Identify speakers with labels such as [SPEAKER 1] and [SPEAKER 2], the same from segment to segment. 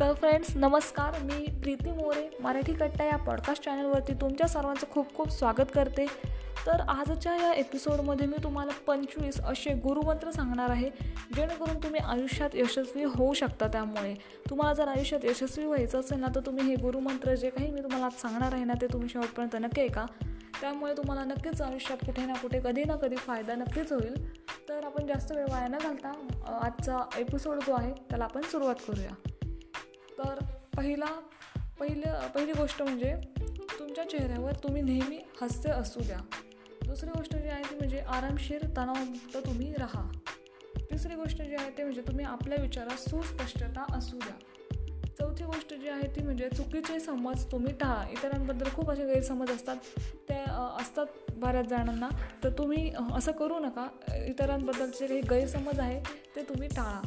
[SPEAKER 1] तर फ्रेंड्स नमस्कार मी प्रीती मोरे मराठी कट्टा या पॉडकास्ट चॅनलवरती तुमच्या सर्वांचं खूप खूप स्वागत करते. तर आजच्या या एपिसोडमध्ये मी तुम्हाला पंचवीस असे गुरुमंत्र सांगणार आहे जेणेकरून तुम्ही आयुष्यात यशस्वी होऊ शकता त्यामुळे. तुम्हाला जर आयुष्यात यशस्वी व्हायचं असेल ना तर तुम्ही हे गुरुमंत्र जे काही मी तुम्हाला आज सांगणार आहे ना ते तुम्ही शेवटपर्यंत नक्की ऐका. त्यामुळे तुम्हाला नक्कीच आयुष्यात कुठे ना कुठे कधी ना कधी फायदा नक्कीच होईल. तर आपण जास्त वेळ वाया न घालता आजचा एपिसोड जो आहे त्याला आपण सुरुवात करूया. तर पहिला पहिलं पहिली गोष्ट म्हणजे तुमच्या चेहऱ्यावर तुम्ही नेहमी हास्य असू द्या. दुसरी गोष्ट जी आहे ती म्हणजे आरामशीर तणावमुक्त तुम्ही राहा. तिसरी गोष्ट जी आहे ते म्हणजे तुम्ही आपल्या विचारात सुस्पष्टता असू द्या. चौथी गोष्ट जी आहे ती म्हणजे चुकीचे समज तुम्ही टाळा. इतरांबद्दल खूप असे गैरसमज असतात. ते असतात बऱ्याच जणांना. तर तुम्ही असं करू नका. इतरांबद्दलचे काही गैरसमज आहे ते तुम्ही टाळा.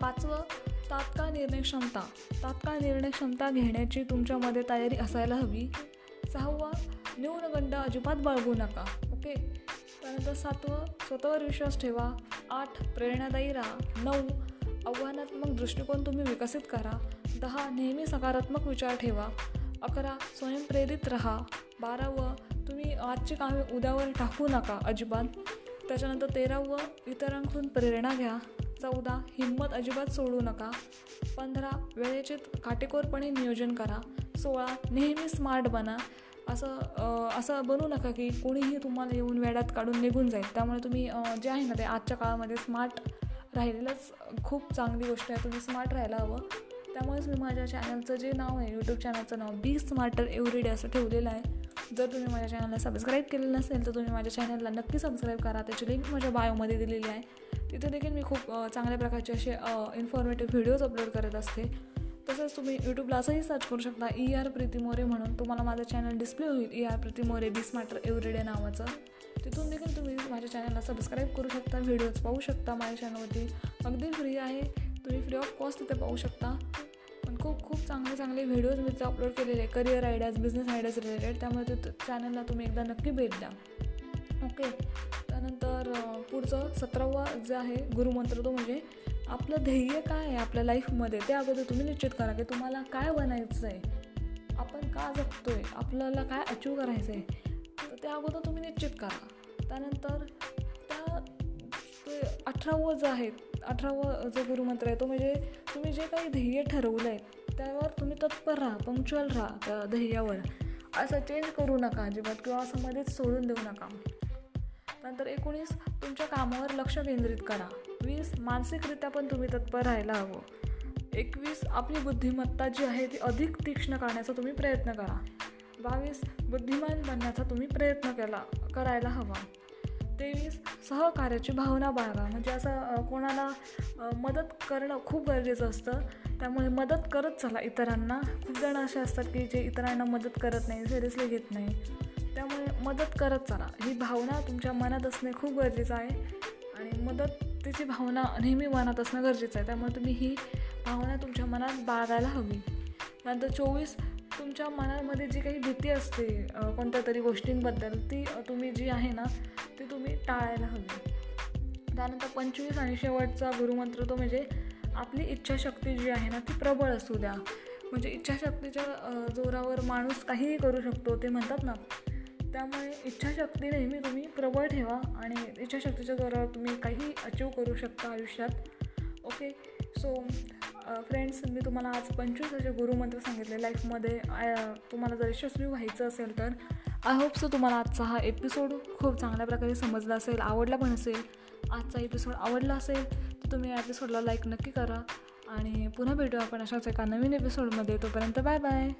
[SPEAKER 1] पाचवं तात्काळ निर्णय क्षमता. तात्काळ निर्णय क्षमता घेण्याची तुमच्यामध्ये तयारी असायला हवी. सहावा न्यूनगंड अजिबात बाळगू नका. ओके? त्यानंतर सातवं स्वतःवर विश्वास ठेवा. आठ प्रेरणादायी राहा. नऊ आव्हानात्मक दृष्टिकोन तुम्ही विकसित करा. दहा नेहमी सकारात्मक विचार ठेवा. अकरा स्वयंप्रेरित राहा. बारावं तुम्ही आजची कामे उद्यावर टाकू नका अजिबात. त्याच्यानंतर तेरावं इतरांकडून प्रेरणा घ्या. चौदा हिंमत अजिबात सोडू नका. पंधरा वेळेचे काटेकोरपणे नियोजन करा. सोळा नेहमी स्मार्ट बना. असं असं बनू नका की कोणीही तुम्हाला येऊन वेड्यात काढून निघून जाईल. त्यामुळे तुम्ही जे आहे ना ते आजच्या काळामध्ये स्मार्ट राहिलेलंच खूप चांगली गोष्ट आहे. तुम्ही स्मार्ट राहायला हवं. त्यामुळेच मी माझ्या चॅनलचं जे नाव आहे यूट्यूब चॅनलचं नाव बी स्मार्टर एव्हरीडे असं ठेवलेलं आहे. जर तुम्ही माझ्या चॅनलला सबस्क्राईब केलेलं नसेल तर तुम्ही माझ्या चॅनलला नक्की सबस्क्राईब करा. त्याची लिंक माझ्या बायोमध्ये दिलेली आहे. तिथे देखील मी खूप चांगल्या प्रकारचे असे इन्फॉर्मेटिव्ह व्हिडिओज अपलोड करत असते. तसंच तुम्ही यूट्यूबला असंही सर्च करू शकता ई आर प्रीती मोरे म्हणून. तुम्हाला माझं चॅनल डिस्प्ले होईल E R Preeti More be smarter everyday नावाचं. तिथून देखील तुम्ही माझ्या चॅनलला सबस्क्राईब करू शकता व्हिडिओज पाहू शकता माझ्या चॅनलवरती अगदी फ्री आहे तुम्ही फ्री ऑफ कॉस्ट तिथे पाहू शकता. पण खूप खूप चांगले चांगले व्हिडिओज मी तिथे अपलोड केलेले आहे career ideas business ideas related त्यामुळे ते चॅनलला तुम्ही एकदा नक्की भेट द्या. ओके पुढचं सतरावा जे आहे गुरुमंत्र तो म्हणजे आपलं ध्येय काय आहे आपल्या लाईफमध्ये? त्या अगोदर तुम्ही निश्चित करा की तुम्हाला काय बनायचं आहे आपण का जगतो आहे आपल्याला काय अचीव करायचं आहे तर त्या अगोदर तुम्ही निश्चित करा. त्यानंतर त्या ते अठरावं जे आहे अठरावं जो गुरुमंत्र आहे तो म्हणजे तुम्ही जे काही ध्येय ठरवलं आहे त्यावर तुम्ही तत्पर राहा पंक्च्युअल राहा त्या ध्येयावर. असं चेंज करू नका अजिबात किंवा असं मध्येच सोडून देऊ नका. नंतर एकोणीस तुमच्या कामावर लक्ष केंद्रित करा. वीस मानसिकरित्या पण तुम्ही तत्पर राहायला हवं. एकवीस आपली बुद्धिमत्ता जी आहे ती अधिक तीक्ष्ण करण्याचा तुम्ही प्रयत्न करा. बावीस बुद्धिमान बनण्याचा तुम्ही प्रयत्न केला करायला हवा. तेवीस सहकार्याची भावना बाळगा. म्हणजे असं कोणाला मदत करणं खूप गरजेचं असतं. त्यामुळे मदत करत चला इतरांना. खूप जण असे असतात की जे इतरांना मदत करत नाही सिरियसली घेत नाही. मदत करत चला. ही भावना तुमच्या मनात असणे खूप गरजेचं आहे. आणि मदतीची भावना नेहमी मनात असणं गरजेचं आहे. त्यामुळे तुम्ही ही भावना तुमच्या मनात बाळगायला हवी. नंतर चोवीस तुमच्या मनामध्ये जी काही भीती असते कोणत्या तरी गोष्टींबद्दल ती तुम्ही जी आहे ना ती तुम्ही टाळायला हवी. त्यानंतर पंचवीस आणि शेवटचा गुरुमंत्र तो म्हणजे आपली इच्छाशक्ती जी आहे ना ती प्रबळ असू द्या. म्हणजे इच्छाशक्तीच्या जोरावर माणूस काहीही करू शकतो ते म्हणतात ना त्यामुळे इच्छाशक्ती नेहमी तुम्ही प्रबळ ठेवा आणि इच्छाशक्तीच्या जोरावर तुम्ही काही अचीव करू शकता आयुष्यात. ओके सो फ्रेंड्स मी तुम्हाला आज पंचवीस असे गुरुमंत्र सांगितले लाईफमध्ये तुम्हाला जर यशस्वी व्हायचं असेल तर आय होप सो तुम्हाला आजचा हा एपिसोड खूप चांगल्या प्रकारे समजला असेल आवडला पण असेल. आजचा एपिसोड आवडला असेल तर तुम्ही या एपिसोडला लाईक नक्की करा. आणि पुन्हा भेटू आपण अशाच एका नवीन एपिसोडमध्ये तोपर्यंत बाय बाय